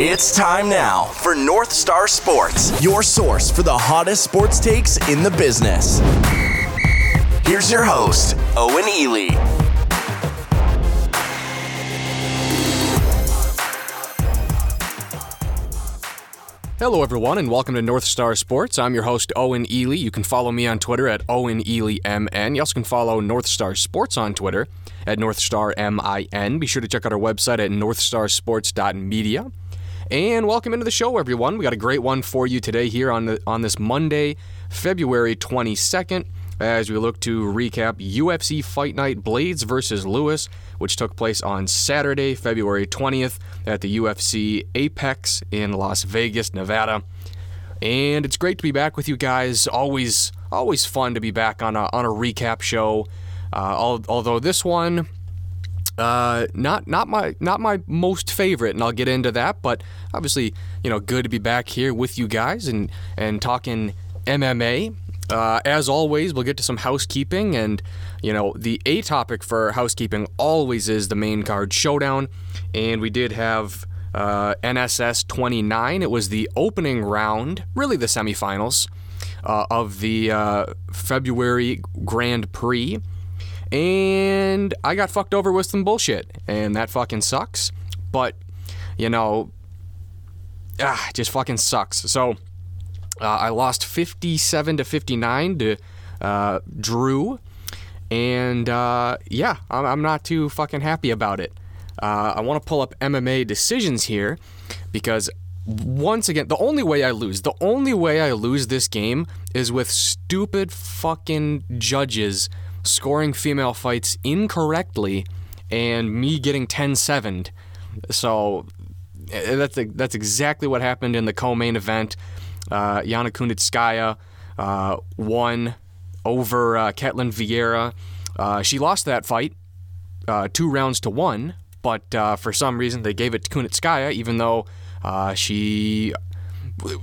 It's time now for North Star Sports, your source for the hottest sports takes in the business. Here's your host, Owen Ely. Hello, everyone, and welcome to North Star Sports. I'm your host, Owen Ely. You can follow me on Twitter at Owen Ely MN. You also can follow North Star Sports on Twitter at North Star MIN. Be sure to check out our website at northstarsports.media. And welcome into the show, everyone. We got a great one for you today here on the on this Monday, February 22nd, as we look to recap UFC Fight Night Blaydes versus Lewis, which took place on Saturday, February 20th at the UFC Apex in Las Vegas, Nevada. And it's great to be back with you guys. Always always fun to be back on a on a recap show. Uh, although this one uh, not not my not my most favorite, and I'll get into that. But obviously, you know, good to be back here with you guys and and talking MMA. Uh, as always, we'll get to some housekeeping, and you know, the A topic for housekeeping always is the main card showdown, and we did have uh, NSS 29. It was the opening round, really the semifinals uh, of the uh, February Grand Prix and I got fucked over with some bullshit, and that fucking sucks. But you know, ah, just fucking sucks. So uh, I lost 57 to 59 to uh, Drew, and uh, yeah, I'm, I'm, not too fucking happy about it. Uh, I want to pull up MMA decisions here because once again, the only way I lose, the only way I lose this game is with stupid fucking judges scoring female fights incorrectly and me getting 10 7 So eh, that's, that's exactly what happened in the co main event. Uh, Yana Kunitskaya uh, won over uh, Ketlen Vieira. Uh, she lost that fight uh, two rounds to one, but uh, for some reason they gave it to Kunitskaya, even though uh, she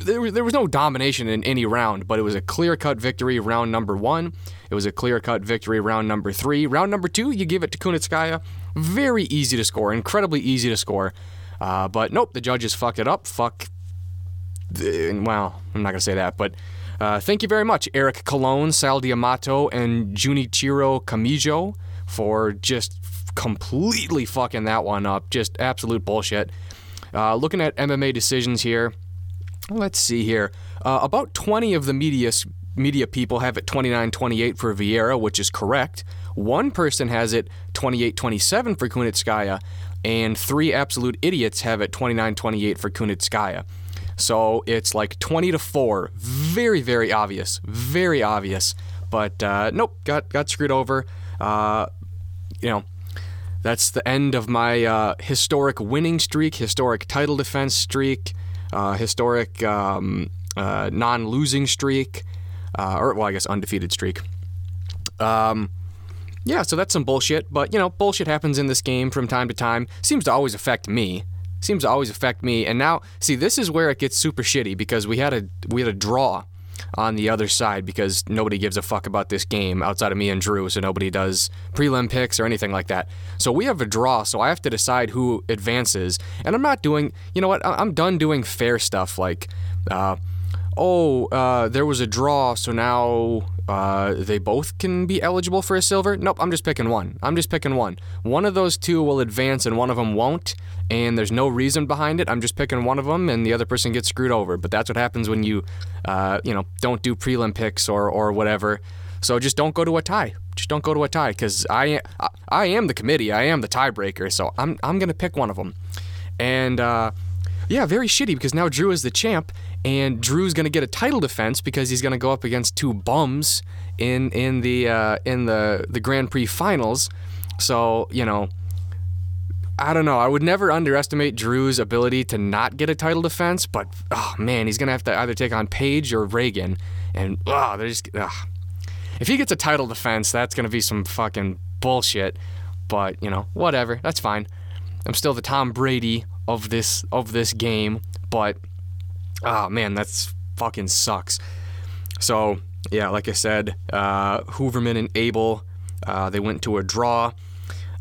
there, there was no domination in any round, but it was a clear cut victory round number one. It was a clear cut victory round number three. Round number two, you give it to Kunitskaya. Very easy to score, incredibly easy to score. Uh, but nope, the judges fucked it up. Fuck. Well, I'm not going to say that, but uh, thank you very much, Eric Colon, Sal D'Amato, and Junichiro Kamijo for just completely fucking that one up. Just absolute bullshit. Uh, looking at MMA decisions here. Let's see here. Uh, about 20 of the media media people have it 29-28 for Vieira, which is correct. One person has it 28-27 for Kunitskaya, and three absolute idiots have it 29-28 for Kunitskaya. So it's like 20 to 4. Very, very obvious. Very obvious. But uh, nope, got, got screwed over. Uh, you know, that's the end of my uh, historic winning streak, historic title defense streak historic um, uh, non-losing streak, uh, or well, I guess undefeated streak. Um, yeah, so that's some bullshit. But you know, bullshit happens in this game from time to time. Seems to always affect me. Seems to always affect me. And now, see, this is where it gets super shitty because we had a we had a draw on the other side because nobody gives a fuck about this game outside of me and Drew, so nobody does prelim picks or anything like that. So we have a draw, so I have to decide who advances. And I'm not doing, you know what, I'm done doing fair stuff like, uh, oh, uh, there was a draw, so now uh, they both can be eligible for a silver. Nope, I'm just picking one. I'm just picking one. One of those two will advance and one of them won't and there's no reason behind it. I'm just picking one of them, and the other person gets screwed over. But that's what happens when you, uh, you know, don't do prelim picks or or whatever. So just don't go to a tie. Just don't go to a tie because I, I I am the committee. I am the tiebreaker. So I'm I'm gonna pick one of them, and. Uh, yeah, very shitty because now Drew is the champ, and Drew's gonna get a title defense because he's gonna go up against two bums in in the uh, in the the Grand Prix finals. So you know, I don't know. I would never underestimate Drew's ability to not get a title defense, but oh man, he's gonna have to either take on Page or Reagan, and oh, they're just. Ugh. If he gets a title defense, that's gonna be some fucking bullshit. But you know, whatever. That's fine. I'm still the Tom Brady of this of this game, but oh man, that's fucking sucks. So yeah, like I said, uh, Hooverman and Abel, uh, they went to a draw.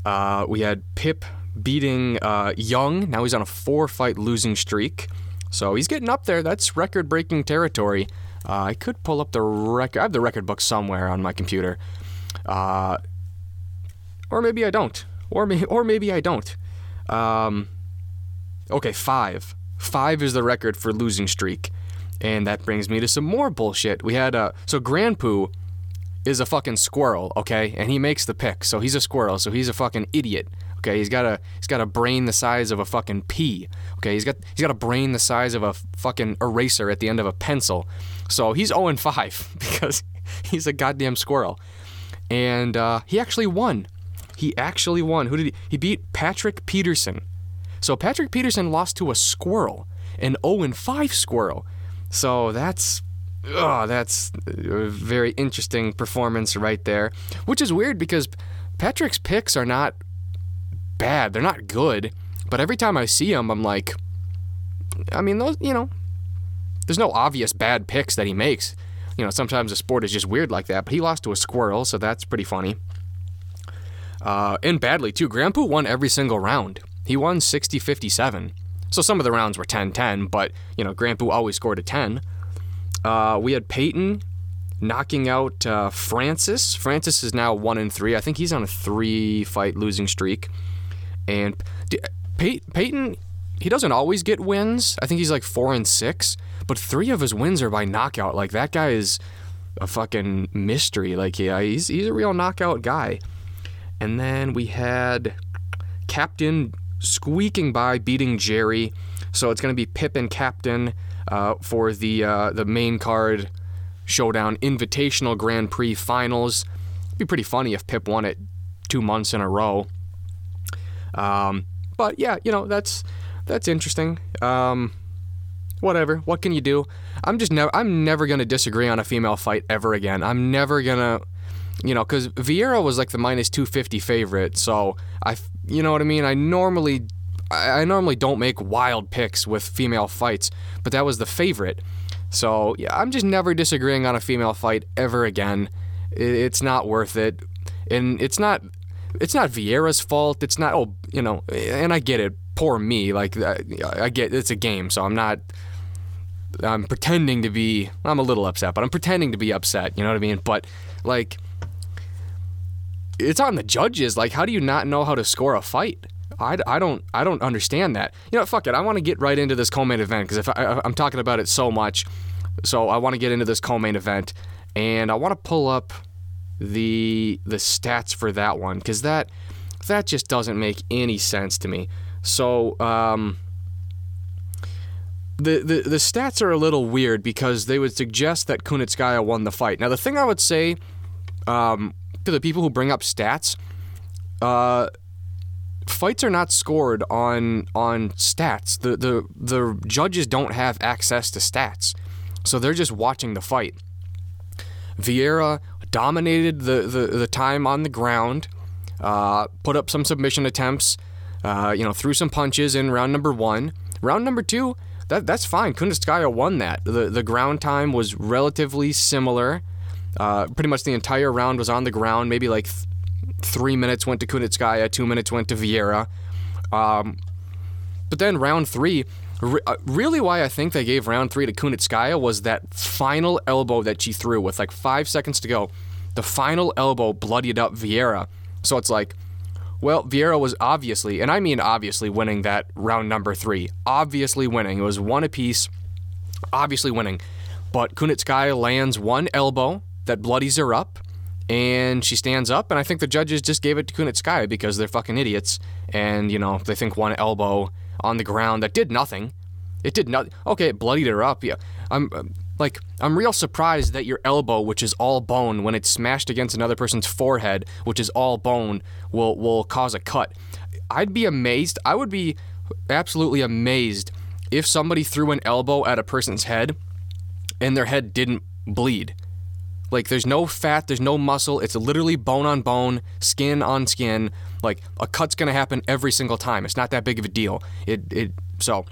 Uh, we had Pip beating uh, Young. Now he's on a four fight losing streak. So he's getting up there. That's record breaking territory. Uh, I could pull up the record. I have the record book somewhere on my computer. Uh, or maybe I don't. Or, may- or maybe I don't. Um, okay, five. Five is the record for losing streak. And that brings me to some more bullshit. We had, uh, so Grandpoo is a fucking squirrel, okay? And he makes the pick. So he's a squirrel. So he's a fucking idiot. Okay, he's got a he's got a brain the size of a fucking pea. Okay, he's got he's got a brain the size of a fucking eraser at the end of a pencil. So he's 0 5 because he's a goddamn squirrel. And uh, he actually won. He actually won. Who did he? He beat Patrick Peterson. So Patrick Peterson lost to a squirrel, an 0 5 squirrel. So that's oh, that's a very interesting performance right there. Which is weird because Patrick's picks are not bad. They're not good. But every time I see him, I'm like, I mean, those, you know, there's no obvious bad picks that he makes. You know, sometimes the sport is just weird like that. But he lost to a squirrel, so that's pretty funny. Uh, and badly, too. Grandpoo won every single round. He won 60 57. So some of the rounds were 10 10, but, you know, Grandpoo always scored a 10. Uh, we had Peyton knocking out uh, Francis. Francis is now 1 and 3. I think he's on a three fight losing streak. And Pey- Peyton, he doesn't always get wins. I think he's like 4 and 6, but three of his wins are by knockout. Like, that guy is a fucking mystery. Like, yeah, he's, he's a real knockout guy. And then we had Captain squeaking by, beating Jerry. So it's going to be Pip and Captain uh, for the uh, the main card showdown invitational Grand Prix finals. It'd be pretty funny if Pip won it two months in a row. Um, but yeah, you know that's that's interesting. Um, whatever. What can you do? I'm just never. I'm never gonna disagree on a female fight ever again. I'm never gonna you know, because Vieira was like the minus 250 favorite. So I, you know what I mean. I normally, I normally don't make wild picks with female fights, but that was the favorite. So yeah, I'm just never disagreeing on a female fight ever again. It's not worth it, and it's not, it's not Vieira's fault. It's not. Oh, you know, and I get it. Poor me. Like I get it's a game, so I'm not. I'm pretending to be. I'm a little upset, but I'm pretending to be upset. You know what I mean? But like it's on the judges. Like, how do you not know how to score a fight? I, I don't I don't understand that. You know, fuck it. I want to get right into this co-main event because if I, I'm talking about it so much, so I want to get into this co-main event, and I want to pull up the the stats for that one because that that just doesn't make any sense to me. So um, the, the the stats are a little weird because they would suggest that Kunitskaya won the fight. Now the thing I would say um, to the people who bring up stats, uh, fights are not scored on on stats. The the the judges don't have access to stats, so they're just watching the fight. Vieira dominated the the, the time on the ground, uh, put up some submission attempts, uh, you know, threw some punches in round number one. Round number two, that that's fine. Kunitskaya won that. The the ground time was relatively similar. Uh, pretty much the entire round was on the ground. Maybe like th- three minutes went to Kunitskaya, two minutes went to Vieira. Um, but then round three, re- uh, really why I think they gave round three to Kunitskaya was that final elbow that she threw with like five seconds to go. The final elbow bloodied up Vieira. So it's like, well, Vieira was obviously, and I mean obviously, winning that round number three. Obviously winning. It was one apiece, obviously winning. But Kunitskaya lands one elbow that bloodies her up, and she stands up. And I think the judges just gave it to Kunitskaya because they're fucking idiots, and you know they think one elbow on the ground that did nothing. It did not. Okay, it bloodied her up. Yeah, I'm like I'm real surprised that your elbow, which is all bone, when it's smashed against another person's forehead, which is all bone, will will cause a cut. I'd be amazed. I would be absolutely amazed if somebody threw an elbow at a person's head and their head didn't bleed. Like there's no fat, there's no muscle. It's literally bone on bone, skin on skin. Like a cut's gonna happen every single time. It's not that big of a deal. It it so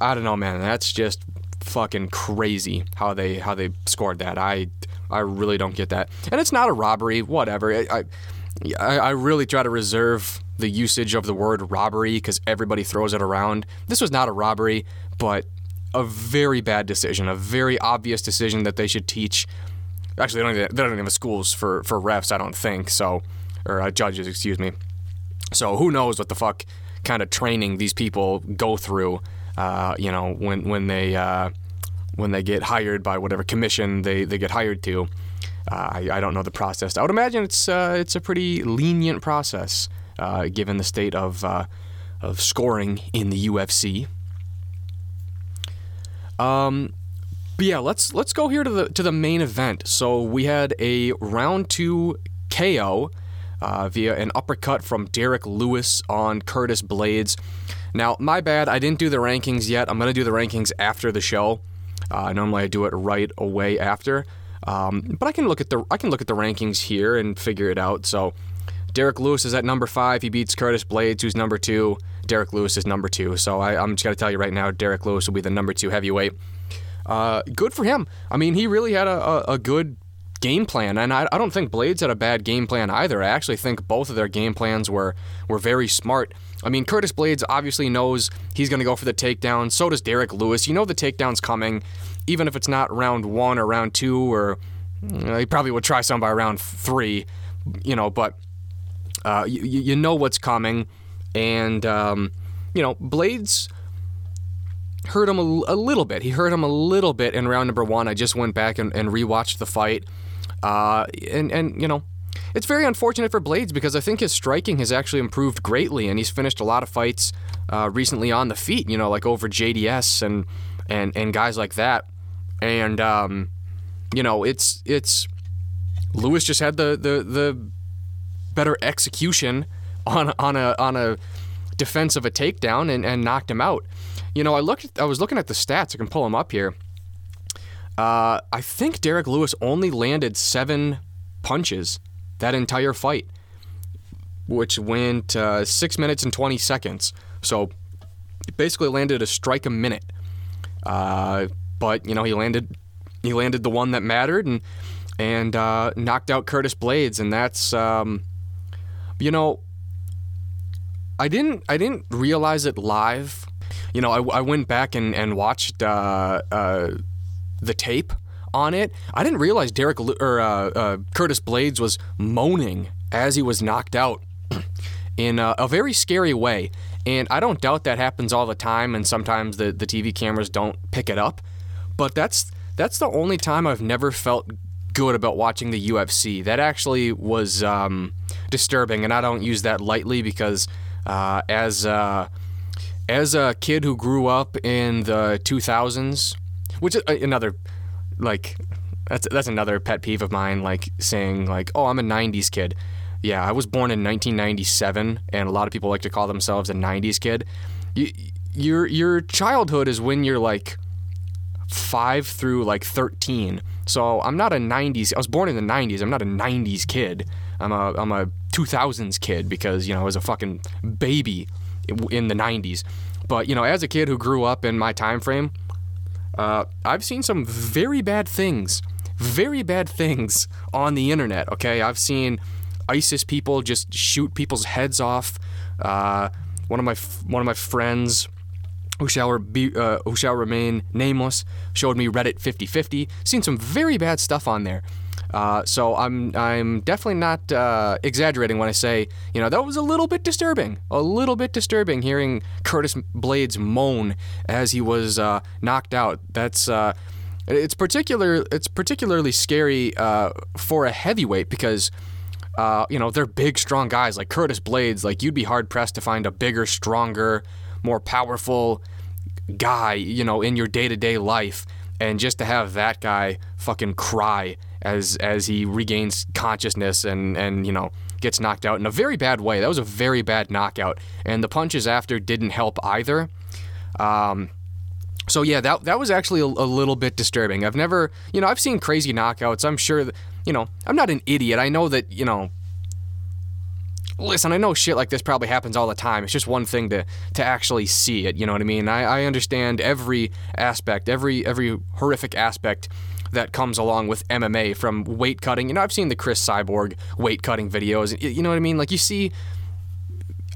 I don't know, man. That's just fucking crazy how they how they scored that. I I really don't get that. And it's not a robbery. Whatever. I I, I really try to reserve the usage of the word robbery because everybody throws it around. This was not a robbery, but a very bad decision, a very obvious decision that they should teach. Actually, they don't even, they don't even have schools for, for refs, I don't think. So, or uh, judges, excuse me. So who knows what the fuck kind of training these people go through? Uh, you know, when when they uh, when they get hired by whatever commission they, they get hired to. Uh, I, I don't know the process. I would imagine it's uh, it's a pretty lenient process given the state of of scoring in the UFC. Um, but yeah, let's let's go here to the to the main event. So we had a round two KO uh, via an uppercut from Derrick Lewis on Curtis Blaydes. Now, my bad, I didn't do the rankings yet. I'm gonna do the rankings after the show. Uh, normally, I do it right away after. Um, but I can look at the I can look at the rankings here and figure it out. So Derrick Lewis is at number five. He beats Curtis Blaydes, who's number two. Derrick Lewis is number two. So I, am just gonna tell you right now, Derrick Lewis will be the number two heavyweight. Uh, good for him. I mean, he really had a, a, a good game plan, and I, I, don't think Blaydes had a bad game plan either. I actually think both of their game plans were were very smart. I mean, Curtis Blaydes obviously knows he's going to go for the takedown. So does Derrick Lewis. You know the takedown's coming, even if it's not round one or round two, or you know, he probably would try some by round three. You know, but uh, you, you know what's coming, and um, you know Blaydes hurt him a, a, little bit. He hurt him a little bit in round number one. I just went back and, and rewatched the fight, uh, and and you know. It's very unfortunate for Blaydes because I think his striking has actually improved greatly, and he's finished a lot of fights uh, recently on the feet. You know, like over JDS and and and guys like that. And um, you know, it's it's Lewis just had the the the better execution on on a on a defense of a takedown and, and knocked him out. You know, I looked I was looking at the stats. I can pull them up here. Uh, I think Derrick Lewis only landed seven punches that entire fight, which went uh, six minutes and 20 seconds. So he basically landed a strike a minute. Uh, but you know he landed he landed the one that mattered and and uh, knocked out Curtis Blaydes and that's um, you know I didn't I didn't realize it live. You know I, I went back and and watched uh, uh, the tape on it. I didn't realize Derrick or uh, uh, Curtis Blaydes was moaning as he was knocked out in a, a very scary way. And I don't doubt that happens all the time, and sometimes the, the TV cameras don't pick it up. But that's that's the only time I've never felt good about watching the UFC. That actually was um, disturbing, and I don't use that lightly because uh, as uh, as a kid who grew up in the 2000s, which is uh, another like that's that's another pet peeve of mine. Like saying like, "Oh, I'm a '90s kid." Yeah, I was born in 1997, and a lot of people like to call themselves a 90s kid. You, your your childhood is when you're like five through like 13. So I'm not a 90s. I was born in the 90s. I'm not a 90s kid. I'm a I'm a 2000s kid because you know I was a fucking baby in the 90s. But you know, as a kid who grew up in my time frame, uh, I've seen some very bad things, very bad things on the internet. Okay, I've seen ISIS people just shoot people's heads off. Uh, one of my one of my friends who shall, be, uh, who shall remain nameless showed me Reddit 5050. Seen some very bad stuff on there. Uh, so I'm I'm definitely not uh, exaggerating when I say you know that was a little bit disturbing, a little bit disturbing hearing Curtis Blaydes moan as he was uh, knocked out. That's uh, it's particular it's particularly scary uh, for a heavyweight because. Uh, you know they're big, strong guys like Curtis Blaydes. Like you'd be hard pressed to find a bigger, stronger, more powerful guy, you know, in your day to day life. And just to have that guy fucking cry as as he regains consciousness and and you know gets knocked out in a very bad way. That was a very bad knockout, and the punches after didn't help either. Um, so yeah, that that was actually a, a, little bit disturbing. I've never, you know, I've seen crazy knockouts. I'm sure that, you know, I'm not an idiot. I know that, you know, listen, I know shit like this probably happens all the time. It's just one thing to to actually see it. You know what I mean? I, I understand every aspect, every every horrific aspect that comes along with MMA from weight cutting. You know, I've seen the Cris Cyborg weight cutting videos. You know what I mean? Like you see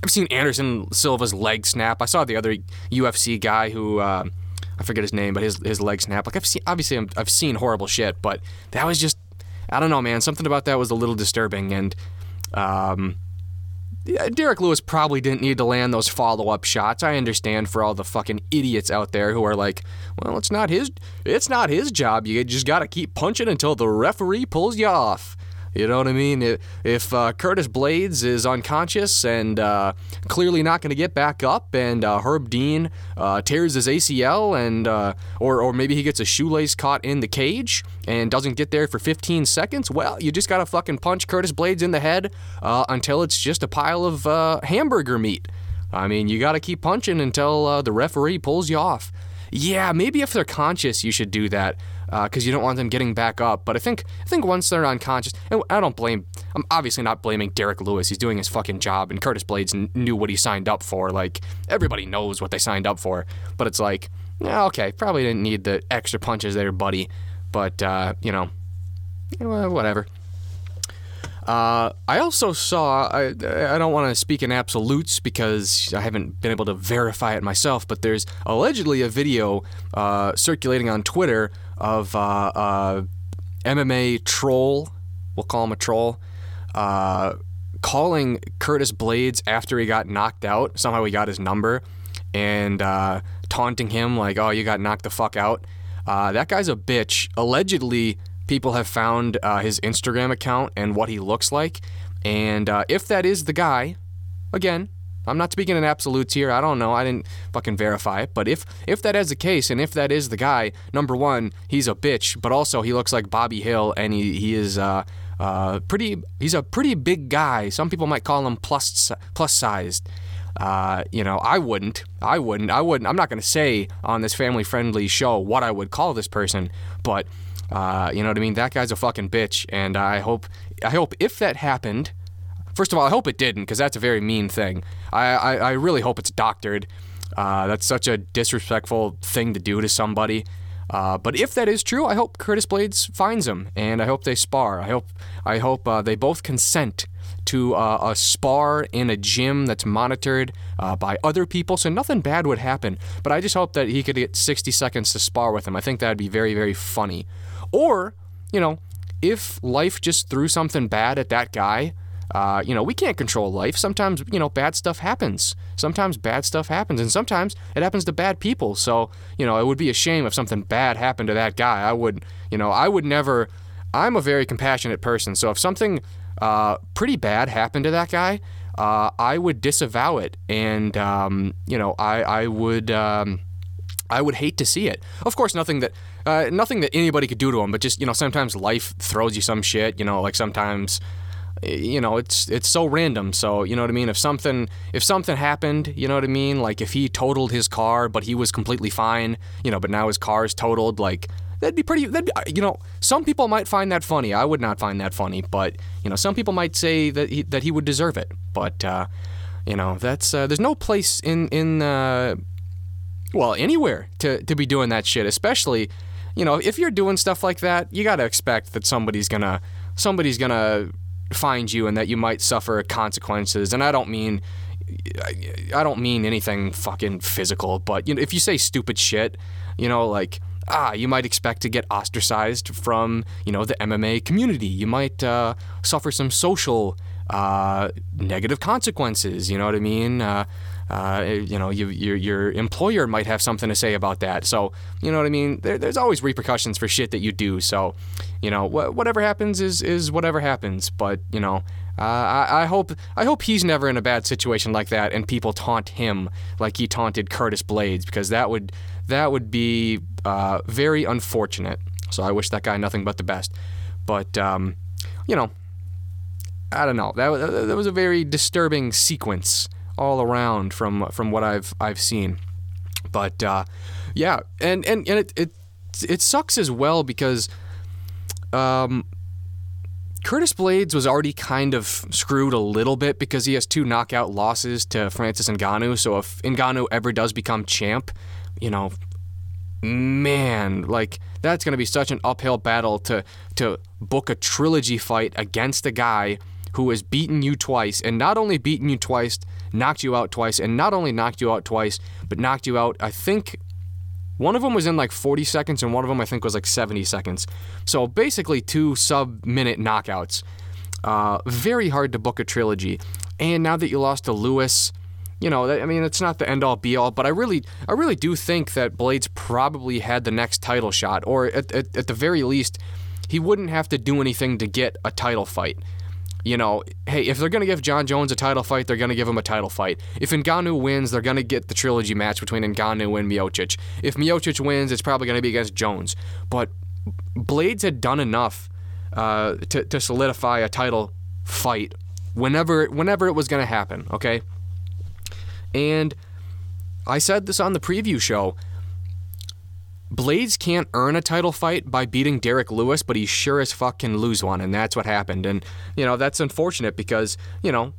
I've seen Anderson Silva's leg snap. I saw the other UFC guy who uh, I forget his name, but his his leg snap. Like I've seen, obviously i have seen horrible shit, but that was just I don't know, man. Something about that was a little disturbing, and um, Derrick Lewis probably didn't need to land those follow up shots. I understand for all the fucking idiots out there who are like, well, it's not his, it's not his job. You just got to keep punching until the referee pulls you off. You know what I mean? If uh, Curtis Blaydes is unconscious and uh, clearly not going to get back up, and uh, Herb Dean uh, tears his ACL, and uh, or or maybe he gets a shoelace caught in the cage and doesn't get there for 15 seconds, well, you just got to fucking punch Curtis Blaydes in the head uh, until it's just a pile of hamburger meat. I mean, you got to keep punching until the referee pulls you off. Yeah, maybe if they're conscious, you should do that because uh, you don't want them getting back up. But I think I think once they're unconscious, and I don't blame. I'm obviously not blaming Derrick Lewis. He's doing his fucking job, and Curtis Blaydes n- knew what he signed up for. Like everybody knows what they signed up for. But it's like, yeah, okay, probably didn't need the extra punches there, buddy. But uh, you know, whatever. Uh, I also saw, I, I don't want to speak in absolutes because I haven't been able to verify it myself, but there's allegedly a video uh, circulating on Twitter of uh, uh MMA troll, we'll call him a troll, uh, calling Curtis Blaydes after he got knocked out. Somehow he got his number and uh, taunting him like, oh, you got knocked the fuck out. that guy's a bitch. Allegedly, people have found uh, his Instagram account and what he looks like. And uh, if that is the guy, again, I'm not speaking in absolutes here. I don't know. I didn't fucking verify it. But if if that is the case, and if that is the guy, number one, he's a bitch. But also, he looks like Bobby Hill, and he he is uh, uh, pretty. He's a pretty big guy. Some people might call him plus plus sized. Uh, you know, I wouldn't. I wouldn't. I wouldn't. I'm not going to say on this family friendly show what I would call this person, but uh, you know what I mean? That guy's a fucking bitch, and I hope I hope if that happened, first of all, I hope it didn't because that's a very mean thing. I, I, I really hope it's doctored. Uh, that's such a disrespectful thing to do to somebody. Uh, but if that is true, I hope Curtis Blaydes finds him, and I hope they spar. I hope I hope uh, they both consent to uh, a spar in a gym that's monitored uh, by other people, so nothing bad would happen. But I just hope that he could get 60 seconds to spar with him. I think that'd be very very funny. Or, you know, if life just threw something bad at that guy, uh, you know, we can't control life. Sometimes, you know, bad stuff happens. Sometimes bad stuff happens, and sometimes it happens to bad people. So, you know, it would be a shame if something bad happened to that guy. I would, you know, I would never. I'm a very compassionate person, so if something uh, pretty bad happened to that guy, uh, I would disavow it, and um, you know, I I would. Um, I would hate to see it. Of course, nothing that uh, nothing that anybody could do to him, but just you know, sometimes life throws you some shit. You know, like sometimes you know it's it's so random. So you know what i mean? If something if something happened you know what i mean? Like if he totaled his car but he was completely fine you know but now his car is totaled like that'd be pretty that'd be, uh, you know some people might find that funny. I would not find that funny but you know some people might say that he, that he would deserve it. But uh, you know that's uh, there's no place in in uh, well, anywhere to, to be doing that shit, especially, you know, if you're doing stuff like that, you got to expect that somebody's to somebody's to find you and that you might suffer consequences. And I don't mean I don't mean anything fucking physical, but you know, if you say stupid shit, you know, like ah, you might expect to get ostracized from you know the MMA community. You might uh, suffer some social uh, negative consequences. You know what I mean? Uh, uh, you know, you, your, your employer might have something to say about that. So, you know what I mean? There, there's always repercussions for shit that you do. So, you know, wh- whatever happens is, is whatever happens. But, you know, uh, I, I, hope I hope he's never in a bad situation like that, and people taunt him like he taunted Curtis Blaydes, because that would that would be uh, very unfortunate. So I wish that guy nothing but the best. But um, you know, I don't know. That that was a very disturbing sequence all around from from what I've I've seen. But uh, yeah, and and, and it, it it sucks as well because um, Curtis Blaydes was already kind of screwed a little bit because he has two knockout losses to Francis Ngannou. So if Ngannou ever does become champ, you know, man, like that's going to be such an uphill battle to to book a trilogy fight against a guy who has beaten you twice and not only beaten you twice knocked you out twice, and not only knocked you out twice, but knocked you out, I think. One of them was in like 40 seconds, and one of them I think was like 70 seconds. So basically, two sub minute knockouts. Uh, very hard to book a trilogy. And now that you lost to Lewis, you know, I mean, it's not the end all be all, but I really, I really do think that Blaydes probably had the next title shot, or at, at, at the very least, he wouldn't have to do anything to get a title fight. You know, hey, if they're going to give Jon Jones a title fight, they're going to give him a title fight. If Ngannou wins, they're going to get the trilogy match between Ngannou and Miocic. If Miocic wins, it's probably going to be against Jones. But Blaydes had done enough uh, to, to solidify a title fight whenever whenever it was going to happen. Okay, and I said this on the preview show. Blaydes can't earn a title fight by beating Derrick Lewis, but he sure as fuck can lose one, and that's what happened. And you know that's unfortunate because you know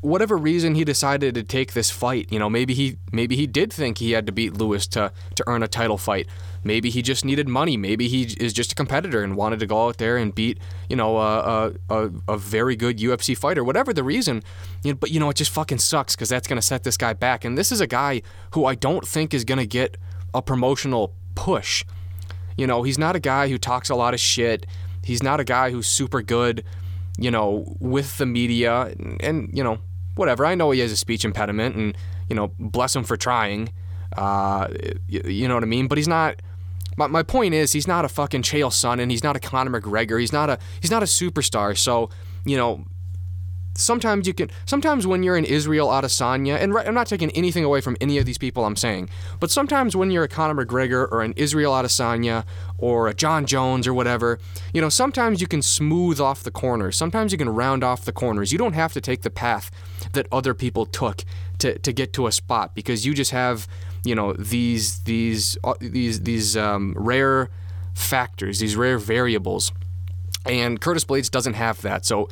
whatever reason he decided to take this fight, you know maybe he maybe he did think he had to beat Lewis to to earn a title fight. Maybe he just needed money. Maybe he is just a competitor and wanted to go out there and beat, you know, a, a, a very good UFC fighter. Whatever the reason, you know, but you know, it just fucking sucks because that's going to set this guy back. And this is a guy who I don't think is going to get a promotional push. You know, he's not a guy who talks a lot of shit. He's not a guy who's super good, you know, with the media and, and you know, whatever. I know he has a speech impediment and, you know, bless him for trying. Uh, you, you know what I mean? But he's not my, my point is he's not a fucking Chael Sonnen. He's not a Conor McGregor. He's not a he's not a superstar. So you know sometimes you can sometimes when you're in Israel Adesanya and I'm not taking anything away from any of these people I'm saying but sometimes when you're a Conor McGregor or an Israel Adesanya or a Jon Jones or whatever you know sometimes you can smooth off the corners sometimes you can round off the corners you don't have to take the path that other people took to, to get to a spot because you just have you know these these uh, these these um, rare factors, these rare variables. And Curtis Blaydes doesn't have that. So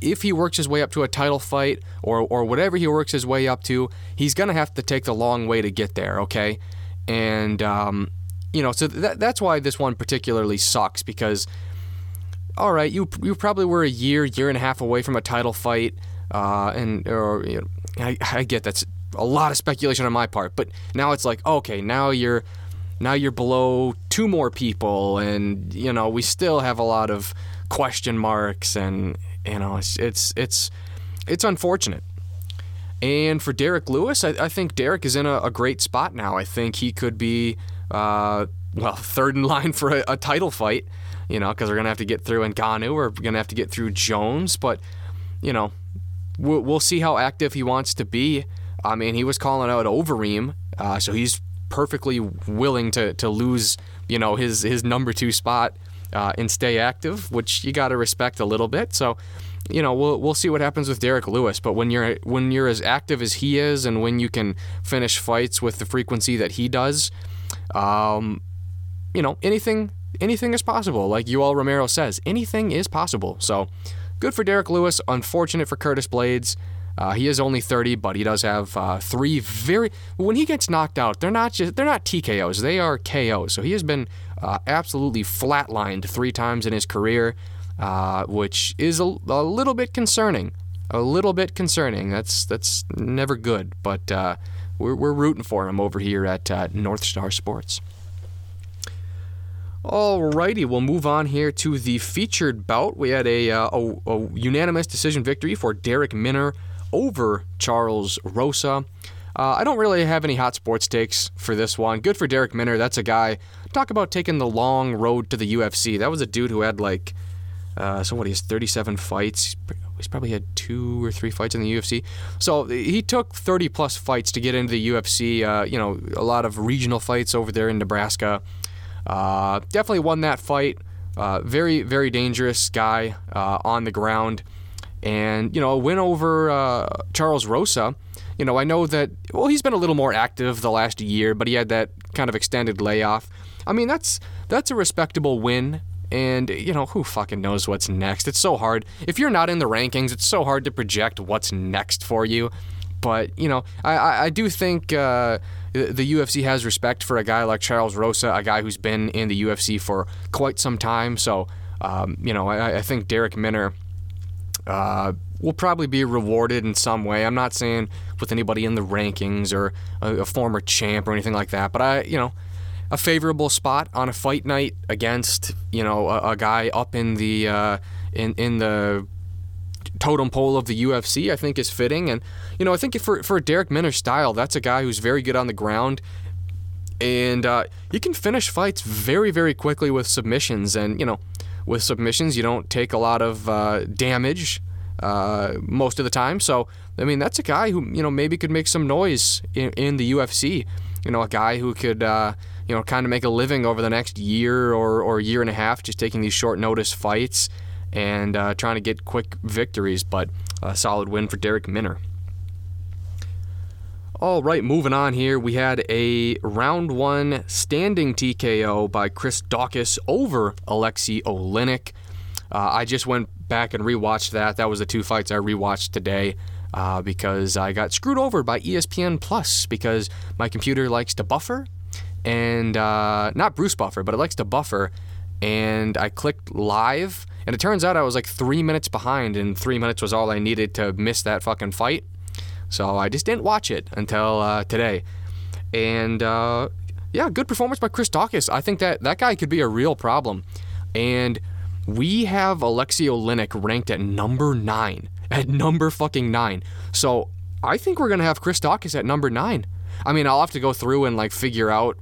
if he works his way up to a title fight or, or whatever he works his way up to, he's to have to take the long way to get there, okay? And, um, you know, so that, that's why this one particularly sucks because, all right, you, you probably were a year, year and a half away from a title fight. Uh, and or, you know, I, I get that's a lot of speculation on my part. But now it's like, okay, now you're now you're below two more people, and you know we still have a lot of question marks, and you know it's it's it's it's unfortunate. And for Derrick Lewis, I, I think Derrick is in a, a, great spot now. I think he could be, uh, well, third in line for a, a title fight, you know, because we're going to have to get through Ngannou, we're going to have to get through Jones, but, you know, we'll, we'll see how active he wants to be. I mean, he was calling out Overeem, uh, so he's perfectly willing to, to lose, you know, his his number two spot uh, and stay active, which you got to respect a little bit. So, you know, we'll we'll see what happens with Derrick Lewis. But when you're when you're as active as he is, and when you can finish fights with the frequency that he does, um, you know, anything anything is possible. Like Yoel Romero says, anything is possible. So, good for Derrick Lewis. Unfortunate for Curtis Blaydes. Uh, he is only 30, but he does have uh, three very. When he gets knocked out, they're not just they're not TKOs, they are KOs. So he has been uh, absolutely flatlined three times in his career, uh, which is a, a, little bit concerning. A little bit concerning. That's that's never good, but uh, we're we're rooting for him over here at uh, North Star Sports. Alrighty, we'll move on here to the featured bout. We had a, a, a unanimous decision victory for Darrick Minner over Charles Rosa. Uh, I don't really have any hot sports takes for this one. Good for Darrick Minner. That's a guy. Talk about taking the long road to the UFC. That was a dude who had like, uh, so what? He has 37 fights. He's probably had two or three fights in the UFC. So he took 30 plus fights to get into the UFC. Uh, you know, a lot of regional fights over there in Nebraska. Uh, definitely won that fight. Uh, very, very dangerous guy uh, on the ground and you know a win over uh, Charles Rosa. You know, I know that well, he's been a little more active the last year, but he had that kind of extended layoff. I mean, that's that's a respectable win. And you know who fucking knows what's next? It's so hard. If you're not in the rankings, it's so hard to project what's next for you. But you know, I I, I do think. Uh, the UFC has respect for a guy like Charles Rosa, a guy who's been in the UFC for quite some time. So, um, you know, I, I think Darrick Minner uh, will probably be rewarded in some way. I'm not saying with anybody in the rankings or a, a former champ or anything like that, but I, you know, a favorable spot on a fight night against you know a, a guy up in the uh, in in the totem pole of the UFC, I think is fitting. And you know, I think for for Darrick Minner style, that's a guy who's very good on the ground, and uh, he can finish fights very very quickly with submissions. And you know, with submissions, you don't take a lot of uh, damage uh, most of the time. So I mean, that's a guy who you know maybe could make some noise in, in the UFC. You know, a guy who could uh, you know kind of make a living over the next year or or year and a half, just taking these short notice fights and uh, trying to get quick victories. But a solid win for Darrick Minner. All right, moving on here. We had a round one standing TKO by Chris Daukaus over Alexei Oleinik. Uh, I just went back and rewatched that. That was the two fights I rewatched today uh, because I got screwed over by ESPN Plus because my computer likes to buffer and uh, not Bruce buffer, but it likes to buffer. And I clicked live, and it turns out I was like three minutes behind, and three minutes was all I needed to miss that fucking fight. So I just didn't watch it until uh, today. And uh, yeah, good performance by Chris Daukaus. I think that that guy could be a real problem. And we have Alexei Oleinik ranked at number nine. At number fucking nine. So I think we're gonna have Chris Daukaus at number nine. I mean, I'll have to go through and like figure out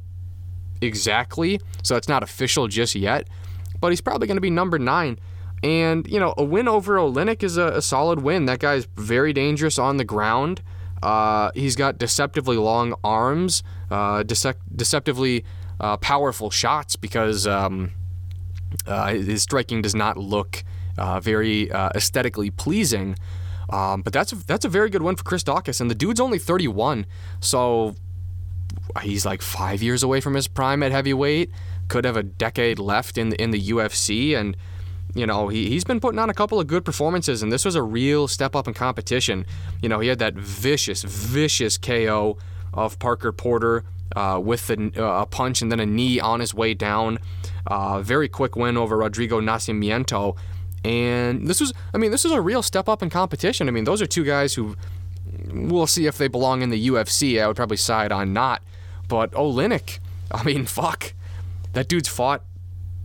exactly, so it's not official just yet. But he's probably gonna be number nine. And, you know, a win over Oleinik is a, a solid win. That guy's very dangerous on the ground. Uh, he's got deceptively long arms, uh, dece- deceptively uh, powerful shots because um, uh, his striking does not look uh, very uh, aesthetically pleasing. Um, but that's a, that's a very good win for Chris Daukaus, and the dude's only 31, so he's like five years away from his prime at heavyweight. Could have a decade left in the, in the UFC, and you know, he, he's been putting on a couple of good performances, and this was a real step up in competition. You know, he had that vicious, vicious KO of Parker Porter uh, with a, uh, a, punch and then a knee on his way down. Uh, very quick win over Rodrigo Nascimento. And this was, I mean, this is a real step up in competition. I mean, those are two guys who we'll see if they belong in the UFC. I would probably side on not. But Oleinik, I mean, fuck. That dude's fought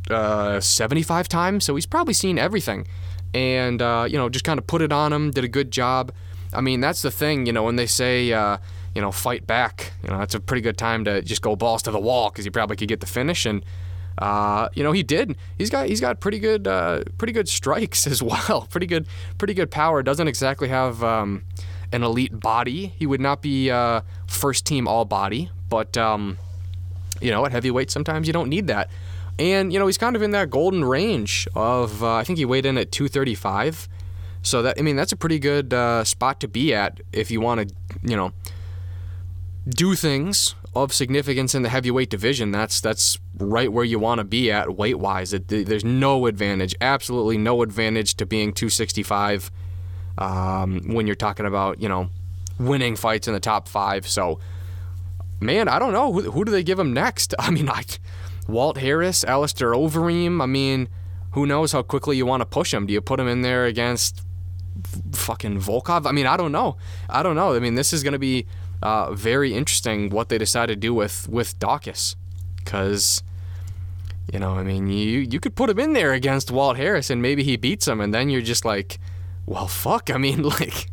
uh, 75 times, so he's probably seen everything. And, uh, you know, just kind of put it on him, did a good job. I mean, that's the thing, you know, when they say, uh, you know, fight back, you know, that's a pretty good time to just go balls to the wall because he probably could get the finish. And, uh, you know, he did. He's got he's got pretty good uh, pretty good strikes as well. pretty good pretty good power. Doesn't exactly have um, an elite body. He would not be uh, first team all body, but um, you know, at heavyweight sometimes you don't need that. And you know he's kind of in that golden range of uh, I think he weighed in at 235. So that I mean that's a pretty good uh, spot to be at if you want to you know do things of significance in the heavyweight division. That's that's right where you want to be at weight wise. There's no advantage, absolutely no advantage to being 265 um, when you're talking about you know winning fights in the top five. So man, I don't know who, who do they give him next. I mean I Walt Harris, Alistair Overeem. I mean, who knows how quickly you want to push him? Do you put him in there against fucking Volkov? I mean, I don't know. I don't know. I mean, this is going to be uh, very interesting what they decide to do with with Daukaus, because you know, I mean, you you could put him in there against Walt Harris and maybe he beats him, and then you're just like, well, fuck. I mean, like,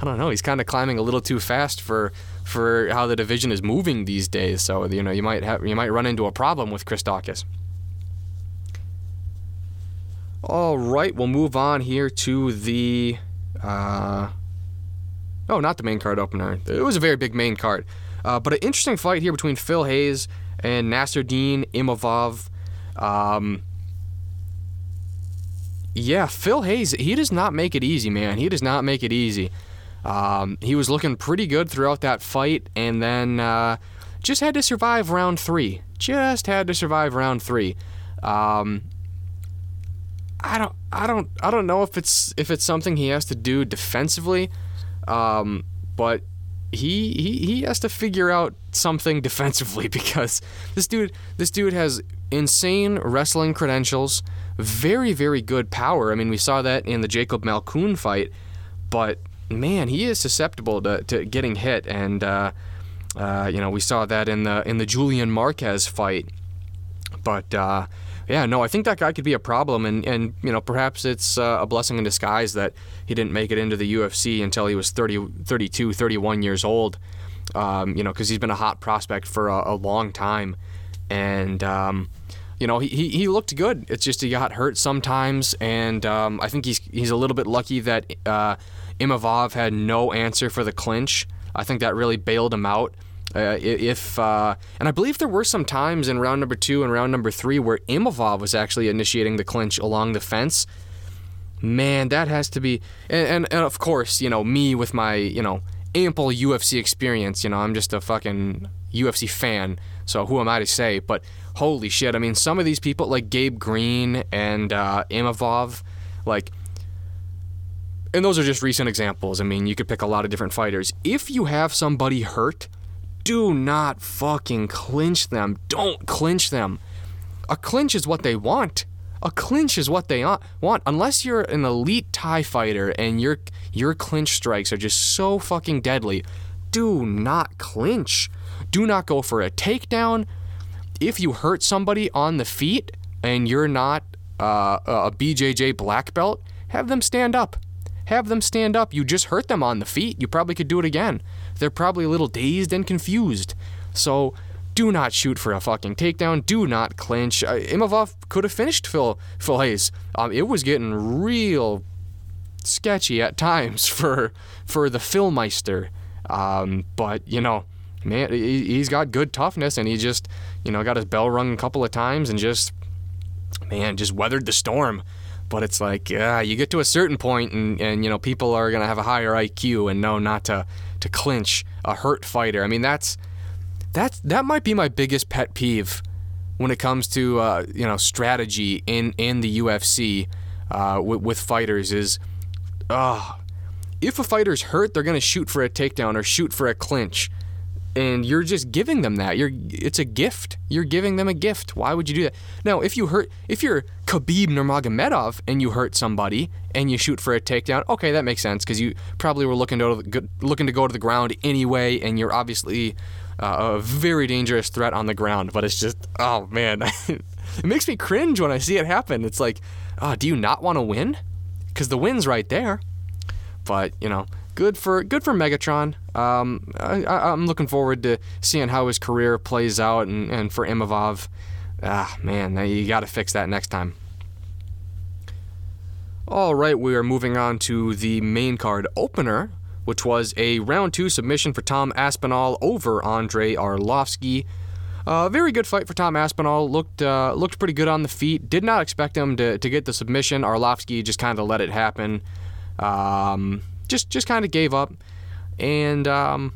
I don't know. He's kind of climbing a little too fast for for how the division is moving these days. So you know you might have you might run into a problem with Chris Daukaus. All right, we'll move on here to the. Uh, oh, not the main card opener. It was a very big main card, uh, but an interesting fight here between Phil Hawes and Nassourdine Imavov. Um, yeah, Phil Hawes, he does not make it easy, man. He does not make it easy. Um, he was looking pretty good throughout that fight, and then uh, just had to survive round three. Just had to survive round three. Um, I don't, I don't, I don't know if it's if it's something he has to do defensively, um, but he, he he has to figure out something defensively because this dude this dude has insane wrestling credentials, very very good power. I mean, we saw that in the Jacob Malkoun fight. but man, he is susceptible to, to getting hit, and uh, uh, you know we saw that in the in the Julian Marquez fight. But uh, yeah, no, I think that guy could be a problem, and, and you know perhaps it's uh, a blessing in disguise that he didn't make it into the UFC until he was 30, 32, 31 years old. Um, you know, because he's been a hot prospect for a, a long time, and um, you know he, he, looked good. It's just he got hurt sometimes, and um, I think he's he's a little bit lucky that uh, Imavov had no answer for the clinch. I think that really bailed him out. Uh, if uh, and I believe there were some times in round number two and round number three where Imavov was actually initiating the clinch along the fence. Man, that has to be and, and, and of course you know me with my you know ample UFC experience. You know I'm just a fucking UFC fan, so who am I to say? But holy shit, I mean some of these people like Gabe Green and uh, Imavov, like and those are just recent examples. I mean, you could pick a lot of different fighters. If you have somebody hurt, do not fucking clinch them. Don't clinch them. A clinch is what they want. A clinch is what they want. Unless you're an elite Thai fighter and your your clinch strikes are just so fucking deadly, do not clinch. Do not go for a takedown. If you hurt somebody on the feet and you're not uh, a BJJ black belt, have them stand up. Have them stand up. You just hurt them on the feet. You probably could do it again they're probably a little dazed and confused. So do not shoot for a fucking takedown. Do not clinch. Uh, Imavov could have finished Phil Phil Hawes. Um, it was getting real sketchy at times for for the Philmeister. Um, but you know, man, he, has got good toughness, and he just you know got his bell rung a couple of times and just man just weathered the storm. But it's like, yeah, you get to a certain point, and, and you know people are gonna have a higher IQ and know not to to clinch a hurt fighter. I mean, that's that's that might be my biggest pet peeve when it comes to uh, you know strategy in in the UFC uh, with, with fighters is, uh, if a fighter's hurt, they're gonna shoot for a takedown or shoot for a clinch and you're just giving them that. You're it's a gift. You're giving them a gift. Why would you do that? Now, if you hurt, if you're Khabib Nurmagomedov and you hurt somebody and you shoot for a takedown, okay, that makes sense because you probably were looking to looking to go to the ground anyway, and you're obviously uh, a very dangerous threat on the ground. But it's just, oh man, it makes me cringe when I see it happen. It's like, oh, do you not want to win? Because the win's right there. But you know, good for good for Megatron. Um, I, am looking forward to seeing how his career plays out, and, and for Imavov, ah man, you got to fix that next time. All right, we are moving on to the main card opener, which was a round two submission for Tom Aspinall over Andrei Arlovski. A uh, very good fight for Tom Aspinall. Looked uh, looked pretty good on the feet. Did not expect him to, to get the submission. Arlovski just kind of let it happen. Um, just just kind of gave up. And um,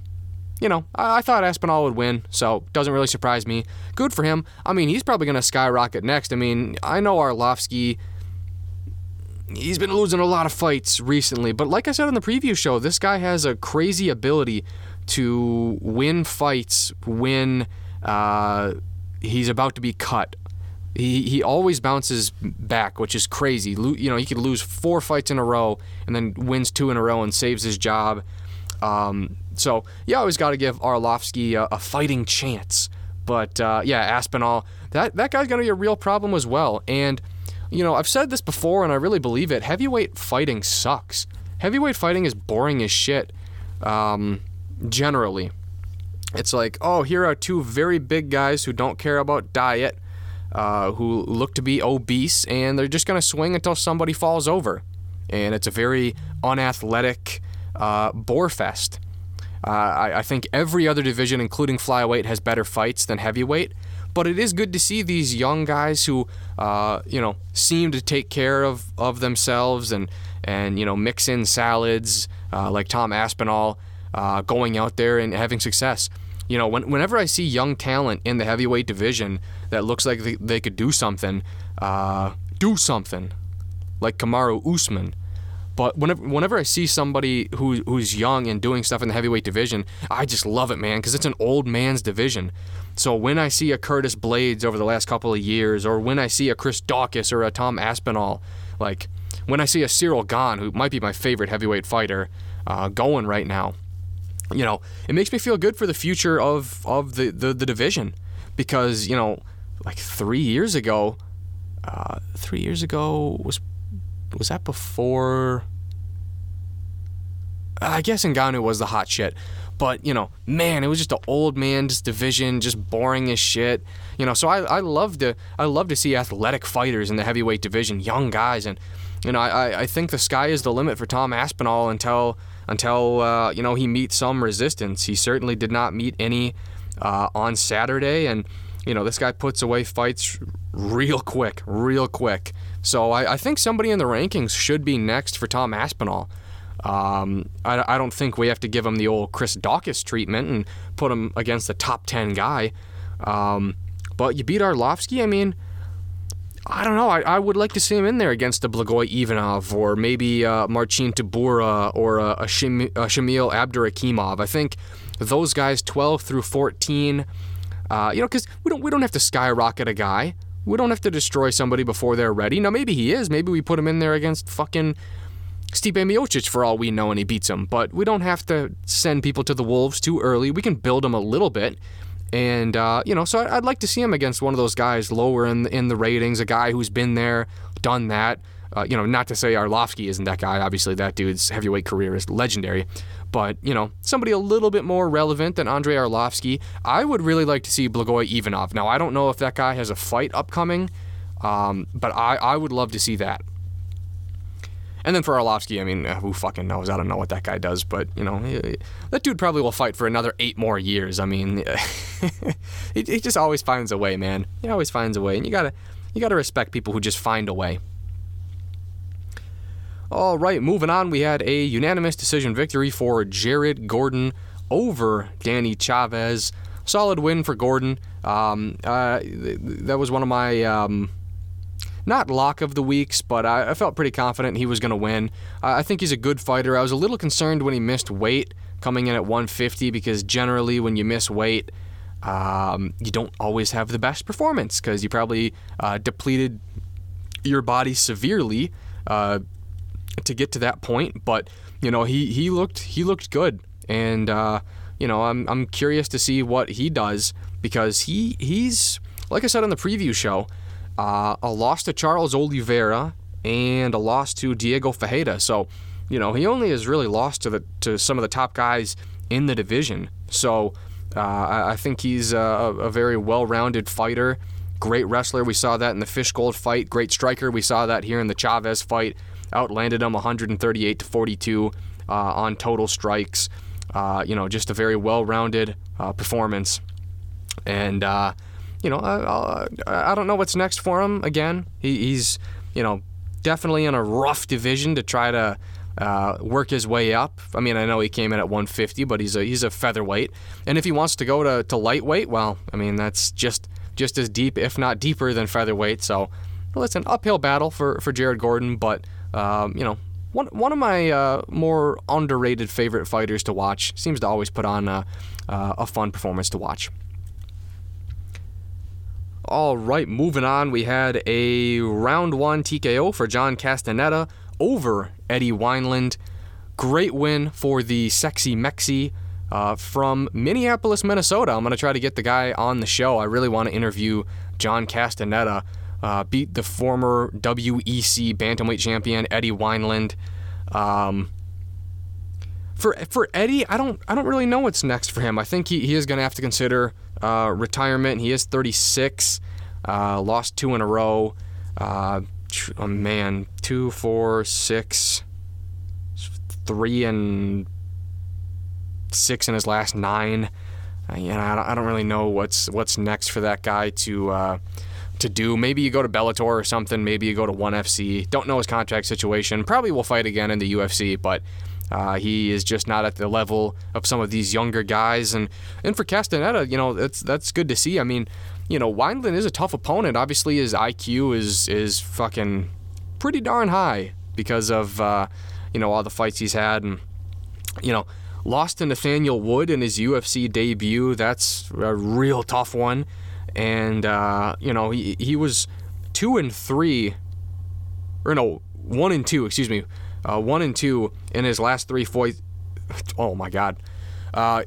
you know, I, I, thought Aspinall would win, so doesn't really surprise me. Good for him. I mean, he's probably going to skyrocket next. I mean, I know Arlovski. He's been losing a lot of fights recently, but like I said in the preview show, this guy has a crazy ability to win fights when uh, he's about to be cut he, he always bounces back, which is crazy. You know, he could lose four fights in a row and then wins two in a row and saves his job. Um, so you always got to give Arlovski a, a, fighting chance. But uh, yeah, Aspinall, that that guy's gonna be a real problem as well. And you know, I've said this before, and I really believe it. Heavyweight fighting sucks. Heavyweight fighting is boring as shit. Um, generally, it's like, oh, here are two very big guys who don't care about diet uh, who look to be obese, and they're just going to swing until somebody falls over. And it's a very unathletic uh, fest. Uh, I, I, think every other division, including flyweight, has better fights than heavyweight. But it is good to see these young guys who, uh, you know, seem to take care of, of themselves and, and, you know, mix in salads uh, like Tom Aspinall uh, going out there and having success. You know, when, whenever I see young talent in the heavyweight division that looks like they, they could do something, uh, do something, like Kamaru Usman. But whenever, whenever I see somebody who, who's young and doing stuff in the heavyweight division, I just love it, man, because it's an old man's division. So when I see a Curtis Blaydes over the last couple of years, or when I see a Chris Daukaus or a Tom Aspinall, like when I see a Ciryl Gane, who might be my favorite heavyweight fighter, uh, going right now, you know, it makes me feel good for the future of of the the, the division because you know, like three years ago, uh, three years ago was was that before? I guess Ngannou was the hot shit. But, you know, man, it was just an old man just division, just boring as shit. You know, so I, I love to I love to see athletic fighters in the heavyweight division, young guys and you know, I, I think the sky is the limit for Tom Aspinall until until uh, you know he meets some resistance. He certainly did not meet any uh, on Saturday, and you know this guy puts away fights real quick, real quick. So I, I think somebody in the rankings should be next for Tom Aspinall. Um, I, I don't think we have to give him the old Chris Daukaus treatment and put him against the top 10 guy. Um, but you beat Arlovski, I mean, I don't know. I, I would like to see him in there against a Blagoy Ivanov or maybe uh, Marcin Tybura or a, a, Shim, a Shamil Abdurakhimov. I think those guys, 12 through 14, uh, you know, because we don't we don't have to skyrocket a guy. We don't have to destroy somebody before they're ready. Now maybe he is. Maybe we put him in there against fucking Stipe Miocic for all we know, and he beats him. But we don't have to send people to the wolves too early. We can build them a little bit, and uh, you know, so I'd like to see him against one of those guys lower in in the ratings, a guy who's been there, done that. Uh, you know, not to say Arlovski isn't that guy. Obviously, that dude's heavyweight career is legendary. But you know, somebody a little bit more relevant than Andrei Arlovsky. I would really like to see Blagoy Ivanov. Now, I don't know if that guy has a fight upcoming, um, but I, I would love to see that. And then for Arlovski, I mean, uh, who fucking knows? I don't know what that guy does, but you know, that dude probably will fight for another eight more years. I mean, he, he just always finds a way, man. He always finds a way, and you gotta you gotta respect people who just find a way. All right, moving on. We had a unanimous decision victory for Jared Gordon over Danny Chavez. Solid win for Gordon. Um, uh, that was one of my. Um, not lock of the weeks, but I, I felt pretty confident he was going to win. I, I think he's a good fighter. I was a little concerned when he missed weight coming in at 150 because generally when you miss weight, um, you don't always have the best performance because you probably uh, depleted your body severely uh, to get to that point. But you know he he looked he looked good, and uh, you know I'm I'm curious to see what he does because he he's like I said on the preview show uh, a loss to Charles Oliveira, and a loss to Diego Fajeda. So, you know, he only has really lost to the to some of the top guys in the division. So, uh, I, I, think he's a, a very well-rounded fighter, great wrestler. We saw that in the Fishgold fight. Great striker. We saw that here in the Chavez fight. Outlanded him 138 to 42 uh, on total strikes. Uh, you know, just a very well-rounded uh, performance, and uh, you know, I, I, I don't know what's next for him. Again, he, he's, you know, definitely in a rough division to try to uh, work his way up. I mean, I know he came in at 150, but he's a he's a featherweight, and if he wants to go to, to lightweight, well, I mean that's just just as deep, if not deeper, than featherweight. So, well, it's an uphill battle for for Jared Gordon, but um, you know. One, one of my uh, more underrated favorite fighters to watch seems to always put on a, uh, a fun performance to watch. All right, moving on. We had a round one TKO for John Castaneda over Eddie Wineland. Great win for the sexy Mexi uh, from Minneapolis, Minnesota. I'm going to try to get the guy on the show. I really want to interview John Castaneda. Uh, beat the former WEC bantamweight champion Eddie Wineland. Um, for for Eddie, I don't I don't really know what's next for him. I think he, he is going to have to consider uh, retirement. He is 36, uh, lost two in a row. Uh, oh man, two, four, six, three, and six in his last nine. Uh, I don't, I don't, really know what's what's next for that guy to uh, to do. Maybe you go to Bellator or something. Maybe you go to ONE FC. Don't know his contract situation. Probably will fight again in the UFC, but uh, he is just not at the level of some of these younger guys. And and for Castaneda, you know, that's that's good to see. I mean, you know, Wineland is a tough opponent. Obviously, his IQ is is fucking pretty darn high because of uh, you know all the fights he's had, and you know, lost to Nathaniel Wood in his UFC debut. That's a real tough one, and uh, you know he he was two and three, or no one and two, excuse me, uh, one and two in his last three fights. Oh my God. Uh,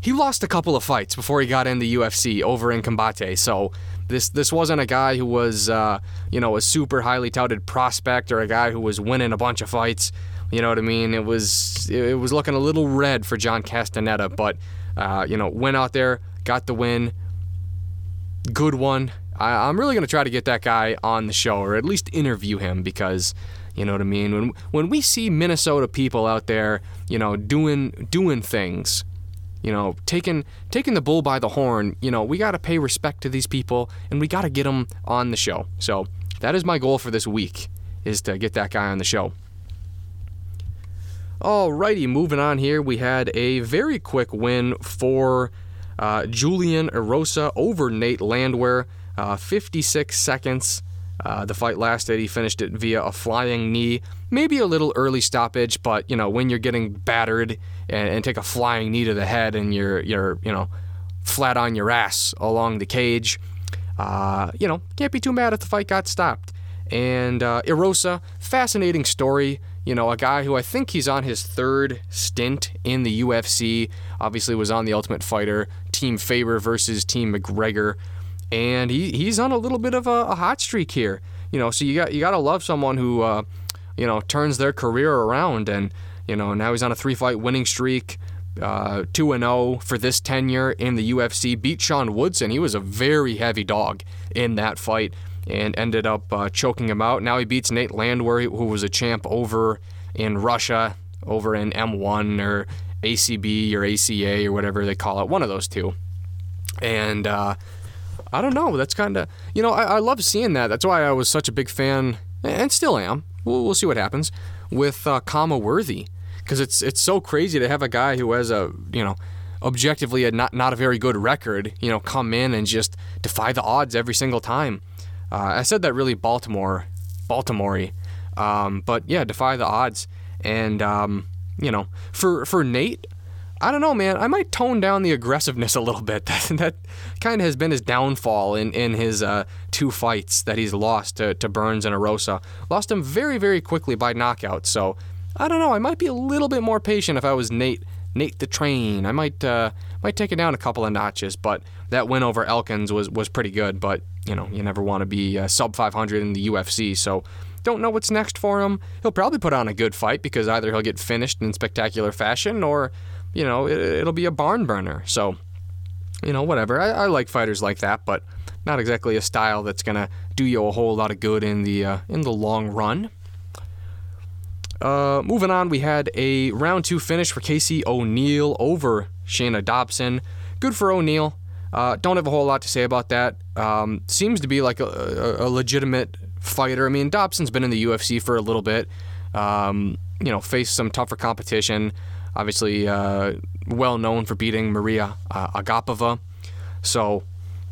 he lost a couple of fights before he got in the UFC over in Combate. So this this wasn't a guy who was uh, you know a super highly touted prospect or a guy who was winning a bunch of fights. You know what I mean? It was it was looking a little red for John Castaneda, but uh, you know went out there, got the win, good one. I, I'm really gonna try to get that guy on the show or at least interview him because you know what I mean. When when we see Minnesota people out there, you know, doing doing things you know, taking taking the bull by the horn. You know, we got to pay respect to these people, and we got to get them on the show. So that is my goal for this week, is to get that guy on the show. Alrighty, moving on here. We had a very quick win for uh, Julian Erosa over Nate Landwehr, uh, 56 seconds. Uh, the fight lasted. He finished it via a flying knee. Maybe a little early stoppage, but you know when you're getting battered and, and, take a flying knee to the head and you're you're you know flat on your ass along the cage, uh, you know can't be too mad if the fight got stopped. And uh, Erosa, fascinating story. You know, a guy who I think he's on his third stint in the UFC. Obviously, was on the Ultimate Fighter, Team Faber versus Team McGregor and he, he's on a little bit of a, a, hot streak here. You know, so you got you got to love someone who uh, you know turns their career around, and you know now he's on a three fight winning streak. Uh, 2 and 0 for this tenure in the UFC. Beat Sean Woodson. He was a very heavy dog in that fight and ended up uh, choking him out. Now he beats Nate Landwehr, who was a champ over in Russia, over in M1 or ACB or ACA or whatever they call it, one of those two. And uh, I don't know. That's kind of, you know, I, I love seeing that. That's why I was such a big fan, and still am. We'll, we'll see what happens with uh, Khama Worthy, because it's it's so crazy to have a guy who has a, you know, objectively a not not a very good record, you know, come in and just defy the odds every single time. Uh, I said that really Baltimore, Baltimore, um, but yeah, defy the odds. And um, you know, for for Nate, I don't know, man. I might tone down the aggressiveness a little bit. That, that kind of has been his downfall in, in his uh, two fights that he's lost to, to Burns and Erosa. Lost him very, very quickly by knockout. So I don't know. I might be a little bit more patient if I was Nate Nate the Train. I might uh, might take it down a couple of notches. But that win over Elkins was was pretty good. But you know, you never want to be uh, sub 500 in the UFC. So don't know what's next for him. He'll probably put on a good fight because either he'll get finished in spectacular fashion or you know, it, will be a barn burner. So, you know, whatever. I, I, like fighters like that, but not exactly a style that's gonna do you a whole lot of good in the uh, in the long run. Uh, moving on, we had a round two finish for Casey O'Neill over Shayna Dobson. Good for O'Neill. Uh, don't have a whole lot to say about that. Um, seems to be like a, a, a, legitimate fighter. I mean, Dobson's been in the UFC for a little bit. Um, you know, faced some tougher competition obviously uh, well known for beating Maria uh, Agapova. So,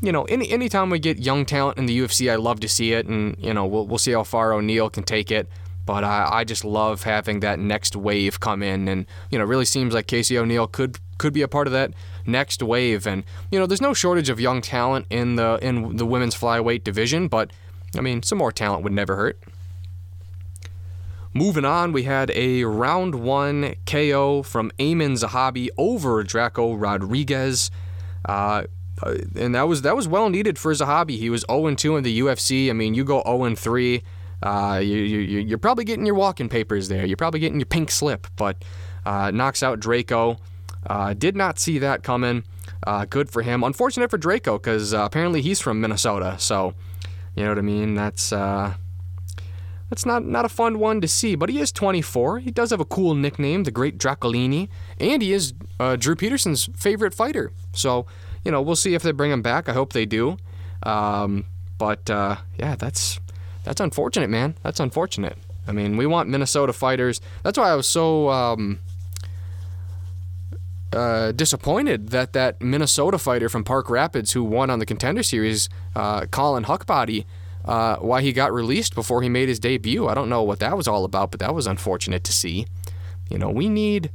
you know, any anytime we get young talent in the UFC, I love to see it, and you know, we'll we'll see how far O'Neill can take it. But I, I just love having that next wave come in, and you know, really seems like Casey O'Neill could could be a part of that next wave. And you know, there's no shortage of young talent in the in the women's flyweight division, but I mean, some more talent would never hurt. Moving on, we had a round one KO from Aiemann Zahabi over Drako Rodriguez. Uh, and that was that was well needed for Zahabi. He was 0-2 in the UFC. I mean, you go 0-3, uh, you, you, you're probably getting your walking papers there. You're probably getting your pink slip, but uh, knocks out Drako. Uh, did not see that coming. Uh, good for him. Unfortunate for Drako because uh, apparently he's from Minnesota. So, you know what I mean? That's that's not, not a fun one to see, but he is 24. He does have a cool nickname, the Great Dracolini, and he is uh, Drew Peterson's favorite fighter. So, you know, we'll see if they bring him back. I hope they do. Um, but uh, yeah, that's that's unfortunate, man. That's unfortunate. I mean, we want Minnesota fighters. That's why I was so um, uh, disappointed that that Minnesota fighter from Park Rapids who won on the Contender Series, uh, Colin Huckbody, uh, why he got released before he made his debut. I don't know what that was all about, but that was unfortunate to see. You know, we need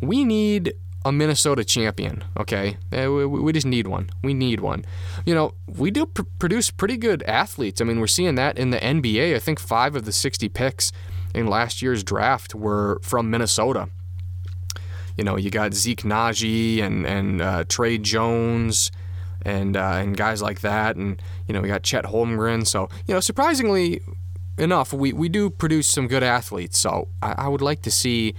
we need a Minnesota champion, okay? Eh, we, we just need one. We need one. You know, we do pr- produce pretty good athletes. I mean, we're seeing that in the NBA. I think five of the 60 picks in last year's draft were from Minnesota. You know, you got Zeke Nnaji and, and uh, Tre Jones and, uh, and guys like that. And, you know, we got Chet Holmgren. So, you know, surprisingly enough, we, we do produce some good athletes. So I, I would like to see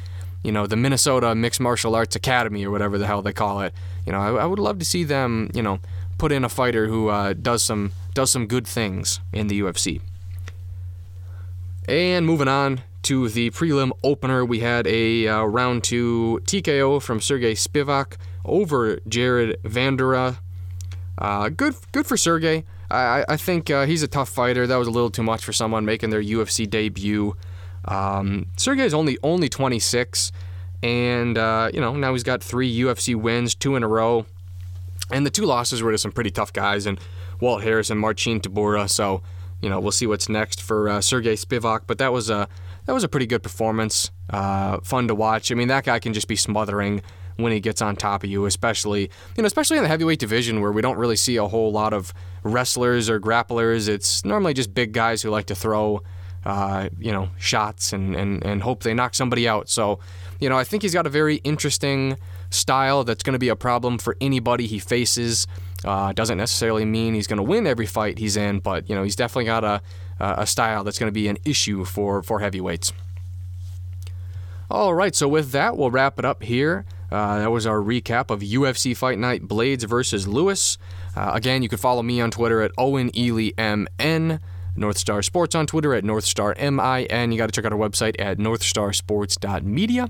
you know, the Minnesota Mixed Martial Arts Academy or whatever the hell they call it. You know, I, I would love to see them, you know, put in a fighter who uh, does some does some good things in the UFC. And moving on to the prelim opener, we had a uh, round two TKO from Sergey Spivak over Jared Vanderaa. Uh, good, good for Sergey. I, I think uh, he's a tough fighter. That was a little too much for someone making their UFC debut. Um, Sergey's only only 26, and uh, you know now he's got three UFC wins, two in a row, and the two losses were to some pretty tough guys and Walt Harris and Marcin Tybura. So you know we'll see what's next for uh, Sergey Spivak, but that was a that was a pretty good performance, uh, fun to watch. I mean that guy can just be smothering when he gets on top of you, especially you know especially in the heavyweight division where we don't really see a whole lot of wrestlers or grapplers. It's normally just big guys who like to throw uh, you know, shots and, and, and hope they knock somebody out. So, you know, I think he's got a very interesting style that's going to be a problem for anybody he faces. Uh, doesn't necessarily mean he's going to win every fight he's in, but, you know, he's definitely got a, a style that's going to be an issue for, for heavyweights. All right, so with that, we'll wrap it up here. Uh, that was our recap of UFC Fight Night Blaydes versus Lewis. Uh, again, you can follow me on Twitter at Owen Ely MN. North Star Sports on Twitter at NorthstarMIN. You got to check out our website at northstarsports.media.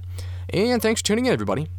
And thanks for tuning in, everybody.